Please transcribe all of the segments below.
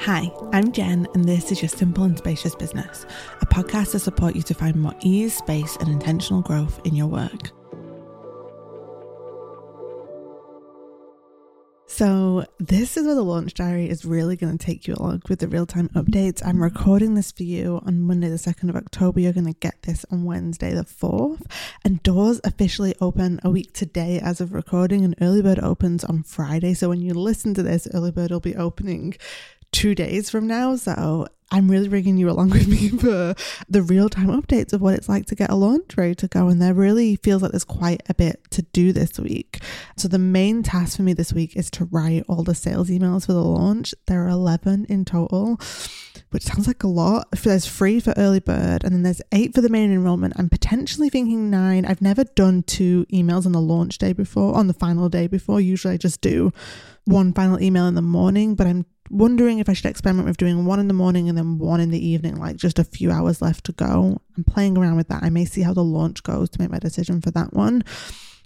Hi, I'm Jen, and this is your Simple and Spacious Business, a podcast to support you to find more ease, space, and intentional growth in your work. So, this is where the launch diary is really going to take you along with the real time updates. I'm recording this for you on Monday, the 2nd of October. You're going to get this on Wednesday, the 4th. And doors officially open a week today as of recording, and early bird opens on Friday. So, when you listen to this, early bird will be opening two days from now. So I'm really bringing you along with me for the real time updates of what it's like to get a launch ready to go. And there really feels like there's quite a bit to do this week. So the main task for me this week is to write all the sales emails for the launch. There are 11 in total, which sounds like a lot. There's three for early bird, and then there's eight for the main enrollment. I'm potentially thinking nine. I've never done two emails on the launch day before, on the final day before. Usually I just do one final email in the morning, but I'm wondering if I should experiment with doing one in the morning and then one in the evening, like just a few hours left to go. I'm playing around with that. I may see how the launch goes to make my decision for that one.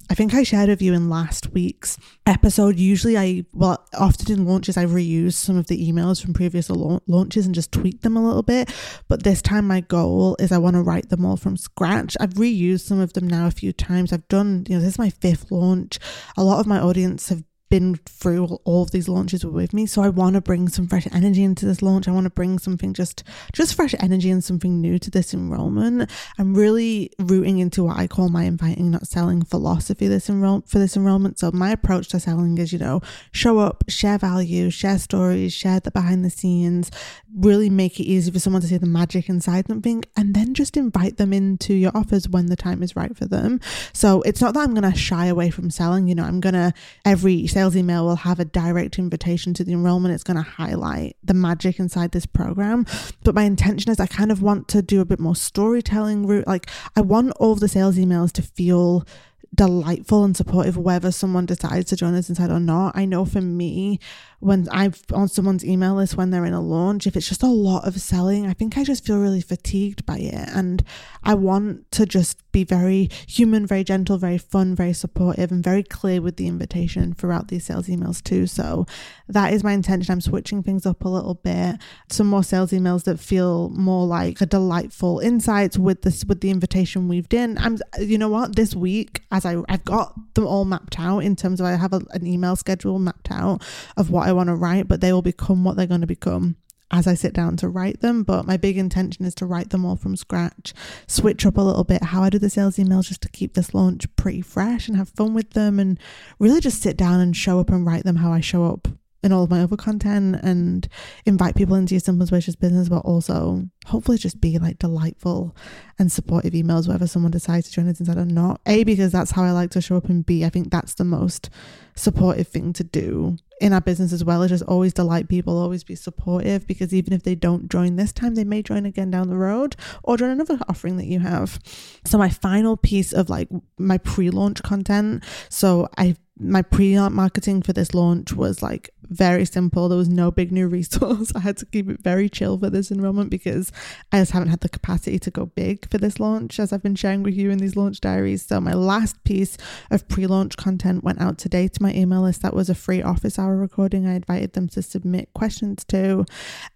I think I shared with you in last week's episode. Usually, I, well, often in launches, I reuse some of the emails from previous launches and just tweak them a little bit. But this time, my goal is I want to write them all from scratch. I've reused some of them now a few times. I've done, you know, this is my fifth launch. A lot of my audience have been through all of these launches with me. So i want to bring some fresh energy into this launch. I want to bring something just just fresh energy and something new to this enrollment. I'm really rooting into what i call my inviting not selling philosophy this enroll for this enrollment. So my approach to selling is you know show up share value share stories share the behind the scenes really make it easy for someone to see the magic inside something and then just invite them into your offers when the time is right for them. So it's not that i'm going to shy away from selling. You know i'm going to every sales email will have a direct invitation to the enrollment. It's going to highlight the magic inside this program. But my intention is I kind of want to do a bit more storytelling route. Like I want all the sales emails to feel delightful and supportive whether someone decides to join us inside or not. I know for me, when I'm on someone's email list when they're in a launch, if it's just a lot of selling, I think I just feel really fatigued by it. And I want to just be very human, very gentle, very fun, very supportive, and very clear with the invitation throughout these sales emails too. So that is my intention. I'm switching things up a little bit. Some more sales emails that feel more like a delightful insights with this with the invitation weaved in. I'm you know what? This week, as I I've got them all mapped out in terms of I have a, an email schedule mapped out of what I want to write, but they will become what they're going to become as I sit down to write them. But my big intention is to write them all from scratch, switch up a little bit how I do the sales emails just to keep this launch pretty fresh and have fun with them and really just sit down and show up and write them how I show up in all of my other content and invite people into your simple spacious business, but also hopefully just be like delightful and supportive emails, whether someone decides to join us inside or not. A, because that's how I like to show up, and B, I think that's the most supportive thing to do in our business as well is just always delight people, always be supportive because even if they don't join this time, they may join again down the road or join another offering that you have. So, my final piece of like my pre launch content. So, I my pre launch marketing for this launch was like very simple. There was no big new resource. I had to keep it very chill for this enrollment because I just haven't had the capacity to go big for this launch, as I've been sharing with you in these launch diaries. So, my last piece of pre launch content went out today to my email list. That was a free office hour recording. I invited them to submit questions to.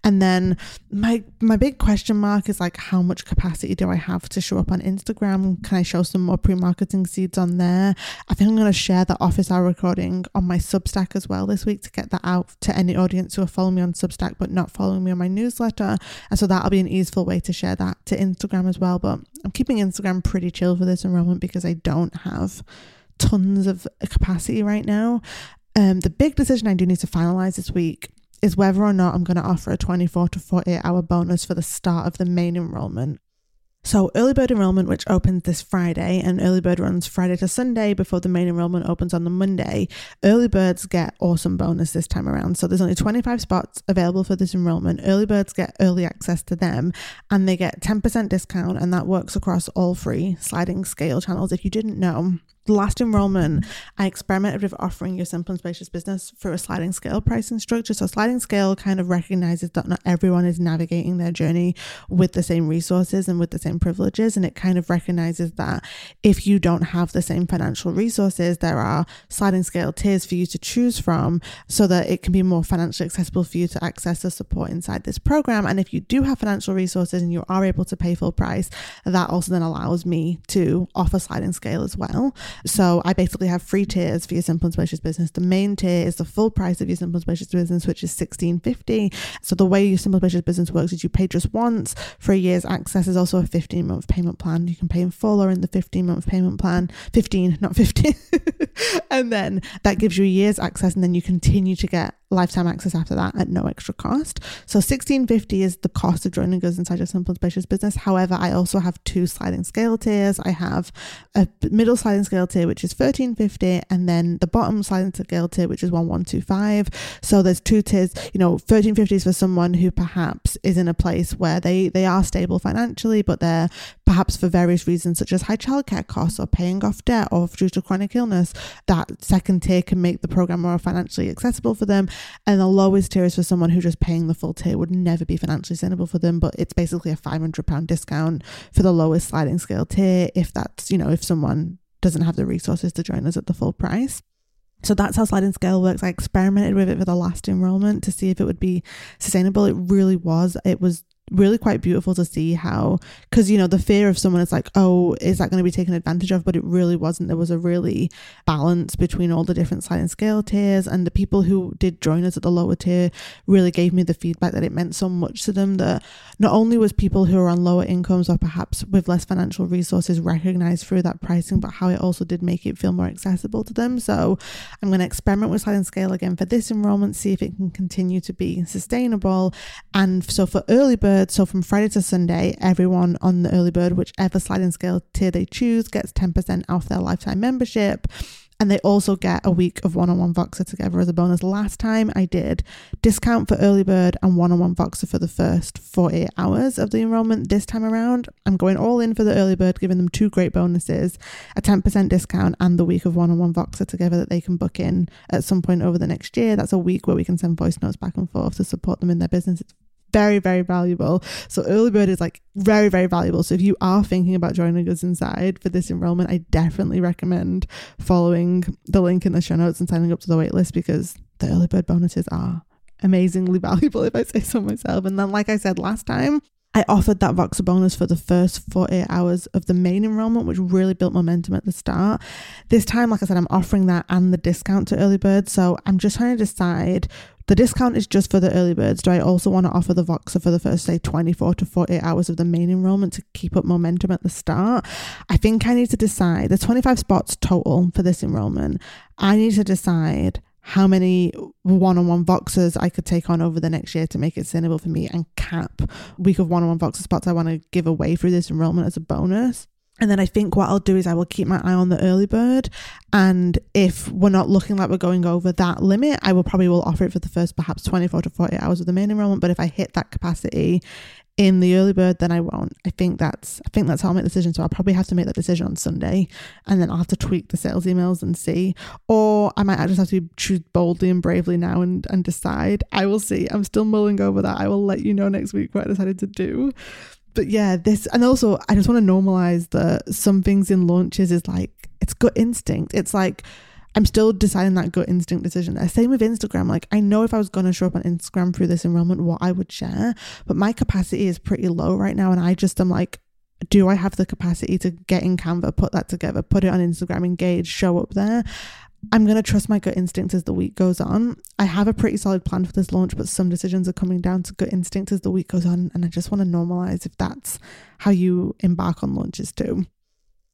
And then my my big question mark is like, how much capacity do I have to show up on Instagram? Can I show some more pre marketing seeds on there? I think I'm going to share the office hour recording on my Substack as well this week to get that out to any audience who are following me on Substack but not following me on my newsletter. And so that'll be an easeful way to share that to Instagram as well. But I'm keeping Instagram pretty chill for this enrollment because I don't have tons of capacity right now. Um, the big decision I do need to finalize this week is whether or not I'm going to offer a 24 to 48 hour bonus for the start of the main enrollment. So, early bird enrollment, which opens this Friday, and early bird runs Friday to Sunday before the main enrollment opens on the Monday. Early birds get awesome bonus this time around. So, there's only 25 spots available for this enrollment. Early birds get early access to them, and they get 10% discount, and that works across all three sliding scale channels. If you didn't know, last enrollment, I experimented with offering your simple and spacious business through a sliding scale pricing structure. So, sliding scale kind of recognizes that not everyone is navigating their journey with the same resources and with the same privileges. And it kind of recognizes that if you don't have the same financial resources, there are sliding scale tiers for you to choose from so that it can be more financially accessible for you to access the support inside this program. And if you do have financial resources and you are able to pay full price, that also then allows me to offer sliding scale as well. So I basically have three tiers for your simple and spacious business. The main tier is the full price of your simple and spacious business, which is sixteen fifty. So the way your simple and spacious business works is you pay just once for a year's access. Is also a fifteen month payment plan. You can pay in full or in the fifteen month payment plan. Fifteen, not fifteen. and then that gives you a year's access, and then you continue to get lifetime access after that at no extra cost. So 1650 is the cost of joining us inside your simple and spacious business. However, I also have two sliding scale tiers. I have a middle sliding scale tier which is 1350 and then the bottom sliding scale tier which is 1125. So there's two tiers, you know, 1350 is for someone who perhaps is in a place where they they are stable financially but they're perhaps for various reasons such as high childcare costs or paying off debt or due to chronic illness. That second tier can make the program more financially accessible for them and the lowest tier is for someone who just paying the full tier would never be financially sustainable for them. But it's basically a £500 discount for the lowest sliding scale tier if that's, you know, if someone doesn't have the resources to join us at the full price. So that's how sliding scale works. I experimented with it for the last enrollment to see if it would be sustainable. It really was. It was really quite beautiful to see how because you know the fear of someone is like oh is that going to be taken advantage of? But it really wasn't. There was a really balance between all the different sliding scale tiers and the people who did join us at the lower tier really gave me the feedback that it meant so much to them that not only was people who are on lower incomes or perhaps with less financial resources recognized through that pricing but how it also did make it feel more accessible to them. So i'm going to experiment with sliding scale again for this enrollment see if it can continue to be sustainable. And so for early bird bird. So from Friday to Sunday, everyone on the early bird, whichever sliding scale tier they choose, gets 10% off their lifetime membership. And they also get a week of one on one Voxer together as a bonus. Last time I did discount for early bird and one on one Voxer for the first 48 hours of the enrollment. This time around, I'm going all in for the early bird, giving them two great bonuses a 10% discount and the week of one on one Voxer together that they can book in at some point over the next year. That's a week where we can send voice notes back and forth to support them in their business. It's very, very valuable. So early bird is like very, very valuable. So if you are thinking about joining us inside for this enrollment, I definitely recommend following the link in the show notes and signing up to the waitlist because the early bird bonuses are amazingly valuable if I say so myself. And then, like I said last time, I offered that Voxer bonus for the first 48 hours of the main enrollment, which really built momentum at the start. This time, like I said, I'm offering that and the discount to early bird. So I'm just trying to decide the discount is just for the early birds. Do I also want to offer the Voxer for the first, say, 24 to 48 hours of the main enrollment to keep up momentum at the start? I think I need to decide. There's 25 spots total for this enrollment. I need to decide how many one-on-one Voxers I could take on over the next year to make it sustainable for me and cap week of one-on-one Voxer spots I want to give away through this enrollment as a bonus. And then I think what I'll do is I will keep my eye on the early bird. And if we're not looking like we're going over that limit, I will probably will offer it for the first perhaps 24 to 40 hours of the main enrollment. But if I hit that capacity in the early bird, then I won't. I think that's I think that's how I'll make the decision. So I'll probably have to make that decision on Sunday and then I'll have to tweak the sales emails and see. Or I might just have to choose boldly and bravely now and, and decide. I will see. I'm still mulling over that. I will let you know next week what I decided to do but yeah, this and also I just want to normalize that some things in launches is like it's gut instinct. It's like I'm still deciding that gut instinct decision there. Same with Instagram. Like I know if I was gonna show up on Instagram through this enrollment, what I would share, but my capacity is pretty low right now, and I just am like, do I have the capacity to get in Canva, put that together, put it on Instagram, engage, show up there? I'm going to trust my gut instinct as the week goes on. I have a pretty solid plan for this launch, but some decisions are coming down to gut instinct as the week goes on. And I just want to normalize if that's how you embark on launches too.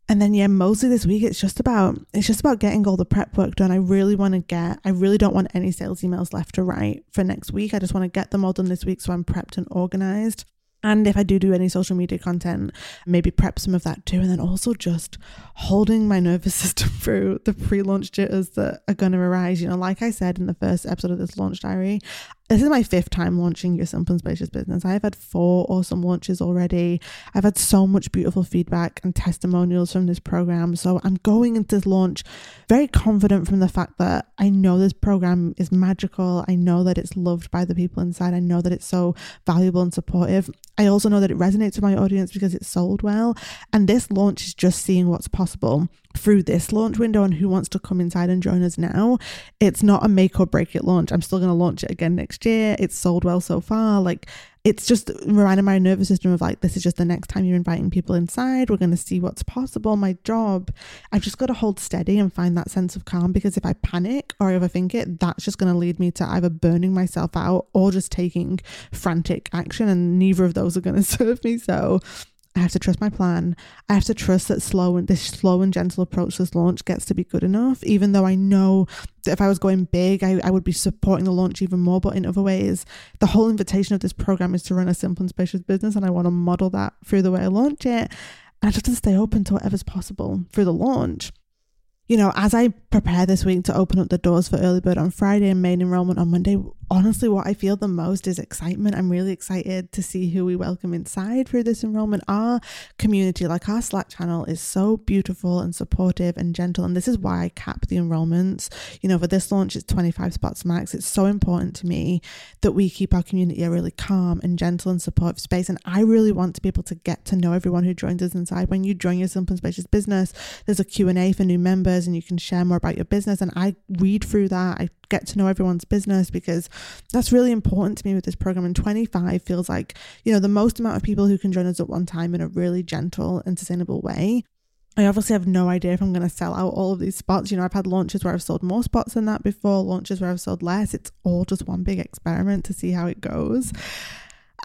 And then yeah, mostly this week it's just about it's just about getting all the prep work done. I really want to get I really don't want any sales emails left to write for next week. I just want to get them all done this week so I'm prepped and organized. And if I do do any social media content, maybe prep some of that too. And then also just holding my nervous system through the pre launch jitters that are going to arise. You know, like I said in the first episode of this launch diary, this is my fifth time launching your simple and spacious business. I've had four awesome launches already. I've had so much beautiful feedback and testimonials from this program. So I'm going into this launch very confident from the fact that I know this program is magical. I know that it's loved by the people inside. I know that it's so valuable and supportive. I also know that it resonates with my audience because it's sold well. And this launch is just seeing what's possible through this launch window and who wants to come inside and join us now. It's not a make or break it launch. I'm still going to launch it again next year. It's sold well so far. Like, it's just reminding my nervous system of like, this is just the next time you're inviting people inside. We're going to see what's possible. My job, I've just got to hold steady and find that sense of calm because if I panic or overthink it, that's just going to lead me to either burning myself out or just taking frantic action. And neither of those are going to serve me. So, I have to trust my plan. I have to trust that slow and this slow and gentle approach to this launch gets to be good enough, even though I know that if I was going big, I, I would be supporting the launch even more. But in other ways, the whole invitation of this program is to run a simple and spacious business, and I want to model that through the way I launch it. And I just have to stay open to whatever's possible through the launch you know, as I prepare this week to open up the doors for early bird on Friday and main enrollment on Monday, honestly, what I feel the most is excitement. I'm really excited to see who we welcome inside through this enrollment. Our community, like our Slack channel, is so beautiful and supportive and gentle. And this is why I cap the enrollments. You know, for this launch, it's 25 spots max. It's so important to me that we keep our community a really calm and gentle and supportive space. And I really want to be able to get to know everyone who joins us inside. When you join your Simple Spacious business, there's a Q&A for new members and you can share more about your business. And I read through that. I get to know everyone's business because that's really important to me with this program. And 25 feels like, you know, the most amount of people who can join us at one time in a really gentle and sustainable way. I obviously have no idea if I'm going to sell out all of these spots. You know, I've had launches where I've sold more spots than that before, launches where I've sold less. It's all just one big experiment to see how it goes.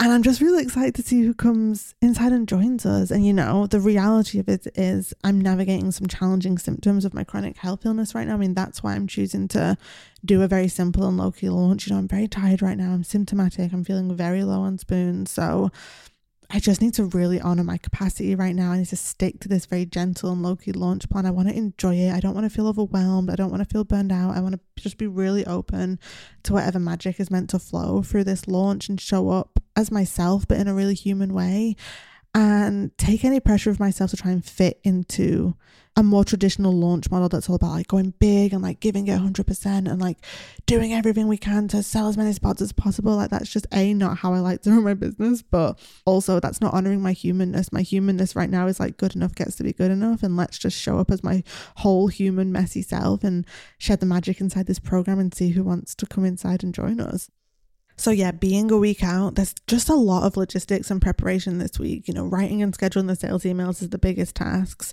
And I'm just really excited to see who comes inside and joins us. And, you know, the reality of it is I'm navigating some challenging symptoms of my chronic health illness right now. I mean, that's why I'm choosing to do a very simple and low key launch. You know, I'm very tired right now. I'm symptomatic. I'm feeling very low on spoons. So I just need to really honor my capacity right now. I need to stick to this very gentle and low key launch plan. I want to enjoy it. I don't want to feel overwhelmed. I don't want to feel burned out. I want to just be really open to whatever magic is meant to flow through this launch and show up as myself, but in a really human way and take any pressure of myself to try and fit into a more traditional launch model that's all about like going big and like giving it 100% and like doing everything we can to sell as many spots as possible. Like, that's just A, not how I like to run my business, but also that's not honoring my humanness. My humanness right now is like good enough gets to be good enough. And let's just show up as my whole human, messy self and shed the magic inside this program and see who wants to come inside and join us. So, yeah, being a week out, there's just a lot of logistics and preparation this week. You know, writing and scheduling the sales emails is the biggest tasks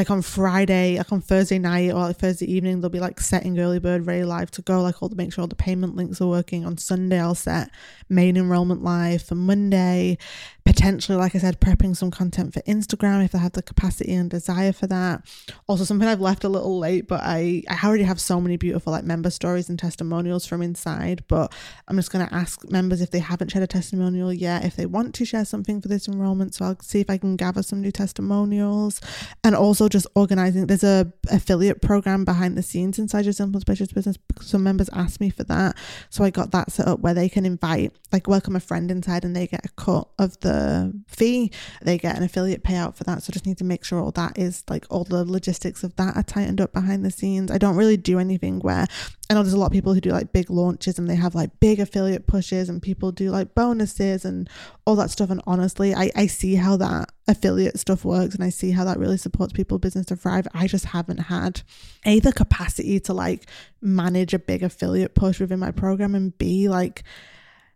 like on Friday, like on Thursday night or like Thursday evening, they'll be like setting early bird ready live to go, like all to make sure all the payment links are working. On Sunday, I'll set main enrollment live for Monday. Potentially, like I said, prepping some content for Instagram if I have the capacity and desire for that. Also, something I've left a little late, but I, I already have so many beautiful like member stories and testimonials from inside. But I'm just gonna ask members if they haven't shared a testimonial yet, if they want to share something for this enrollment. So I'll see if I can gather some new testimonials. And also also just organizing there's a affiliate program behind the scenes inside your simple spacious business some members asked me for that. So i got that set up where they can invite like welcome a friend inside and they get a cut of the fee. They get an affiliate payout for that. So just need to make sure all that is like all the logistics of that are tightened up behind the scenes. I don't really do anything where I know there's a lot of people who do like big launches and they have like big affiliate pushes and people do like bonuses and all that stuff. And honestly, I, I see how that affiliate stuff works and I see how that really supports people business to thrive. I just haven't had A, the capacity to like manage a big affiliate push within my program and B, like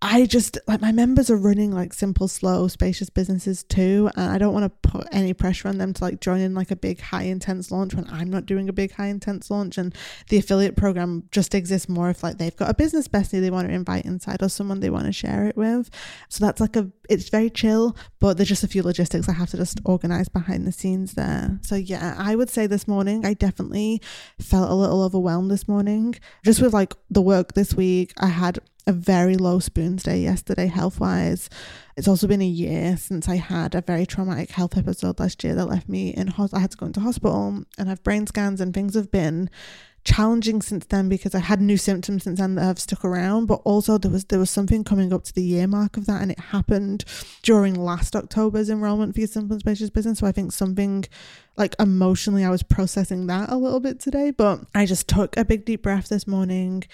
I just like my members are running like simple, slow, spacious businesses too. And I don't want to put any pressure on them to like join in like a big, high intense launch when I'm not doing a big, high intense launch. And the affiliate program just exists more if like they've got a business bestie they want to invite inside or someone they want to share it with. So that's like a, it's very chill, but there's just a few logistics I have to just organize behind the scenes there. So yeah, I would say this morning, I definitely felt a little overwhelmed this morning just with like the work this week. I had a very low spoons day yesterday health wise. It's also been a year since I had a very traumatic health episode last year that left me in hospital. I had to go into hospital and have brain scans and things have been challenging since then because I had new symptoms since then that have stuck around. But also there was there was something coming up to the year mark of that, and it happened during last October's enrollment for your and spacious business. So I think something like emotionally I was processing that a little bit today. But I just took a big deep breath this morning.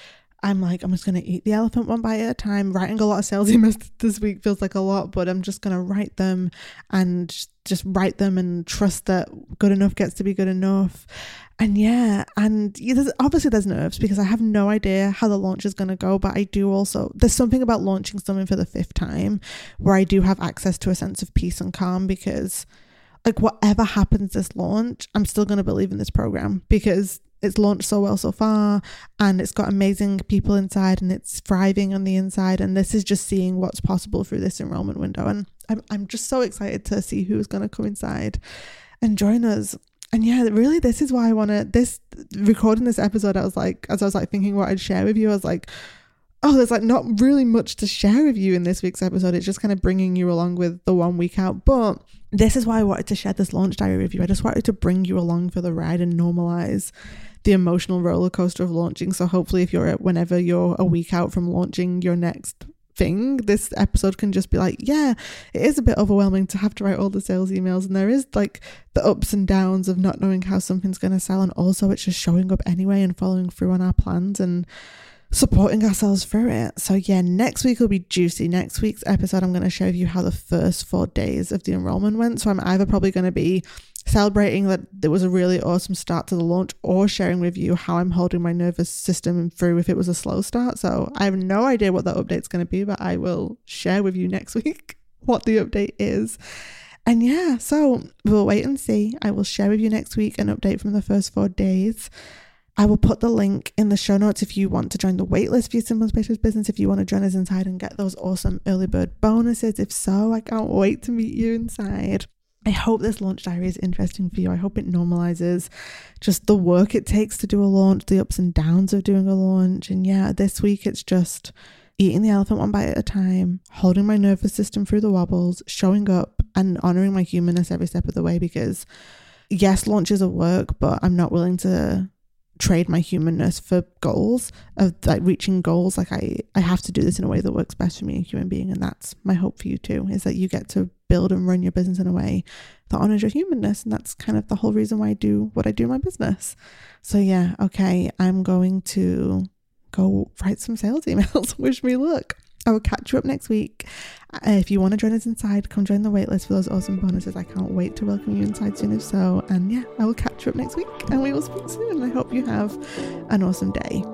I'm like, I'm just going to eat the elephant one bite at a time. Writing a lot of sales emails this week feels like a lot, but I'm just going to write them and just write them and trust that good enough gets to be good enough. And yeah, and yeah, there's, obviously there's nerves because I have no idea how the launch is going to go, but I do also, there's something about launching something for the fifth time where I do have access to a sense of peace and calm because like whatever happens this launch, I'm still going to believe in this program because it's launched so well so far and it's got amazing people inside and it's thriving on the inside and this is just seeing what's possible through this enrollment window. And I'm, I'm just so excited to see who's going to come inside and join us. And yeah really this is why i want to this recording this episode i was like as i was like thinking what i'd share with you i was like oh there's like not really much to share with you in this week's episode. It's just kind of bringing you along with the one week out. But this is why i wanted to share this launch diary with you. I just wanted to bring you along for the ride and normalize the emotional roller coaster of launching. So hopefully, if you're at, whenever you're a week out from launching your next thing, this episode can just be like, yeah, it is a bit overwhelming to have to write all the sales emails, and there is like the ups and downs of not knowing how something's going to sell, and also it's just showing up anyway and following through on our plans and supporting ourselves through it. So yeah, next week will be juicy. Next week's episode, I'm going to show you how the first four days of the enrollment went. So I'm either probably going to be celebrating that it was a really awesome start to the launch or sharing with you how I'm holding my nervous system through if it was a slow start. So I have no idea what that update's going to be, but I will share with you next week what the update is. And yeah, so we'll wait and see. I will share with you next week an update from the first four days. I will put the link in the show notes if you want to join the waitlist for your Simple Spacious business, if you want to join us inside and get those awesome early bird bonuses. If so, I can't wait to meet you inside. I hope this launch diary is interesting for you. I hope it normalizes just the work it takes to do a launch, the ups and downs of doing a launch. And yeah, this week it's just eating the elephant one bite at a time, holding my nervous system through the wobbles, showing up and honoring my humanness every step of the way because yes, launches are work, but I'm not willing to trade my humanness for goals of like reaching goals like i i have to do this in a way that works best for me a human being and that's my hope for you too is that you get to build and run your business in a way that honors your humanness and that's kind of the whole reason why i do what i do in my business so yeah okay i'm going to go write some sales emails wish me luck I will catch you up next week. Uh, if you want to join us inside, come join the waitlist for those awesome bonuses. I can't wait to welcome you inside soon, if so. And yeah, I will catch you up next week and we will speak soon. I hope you have an awesome day.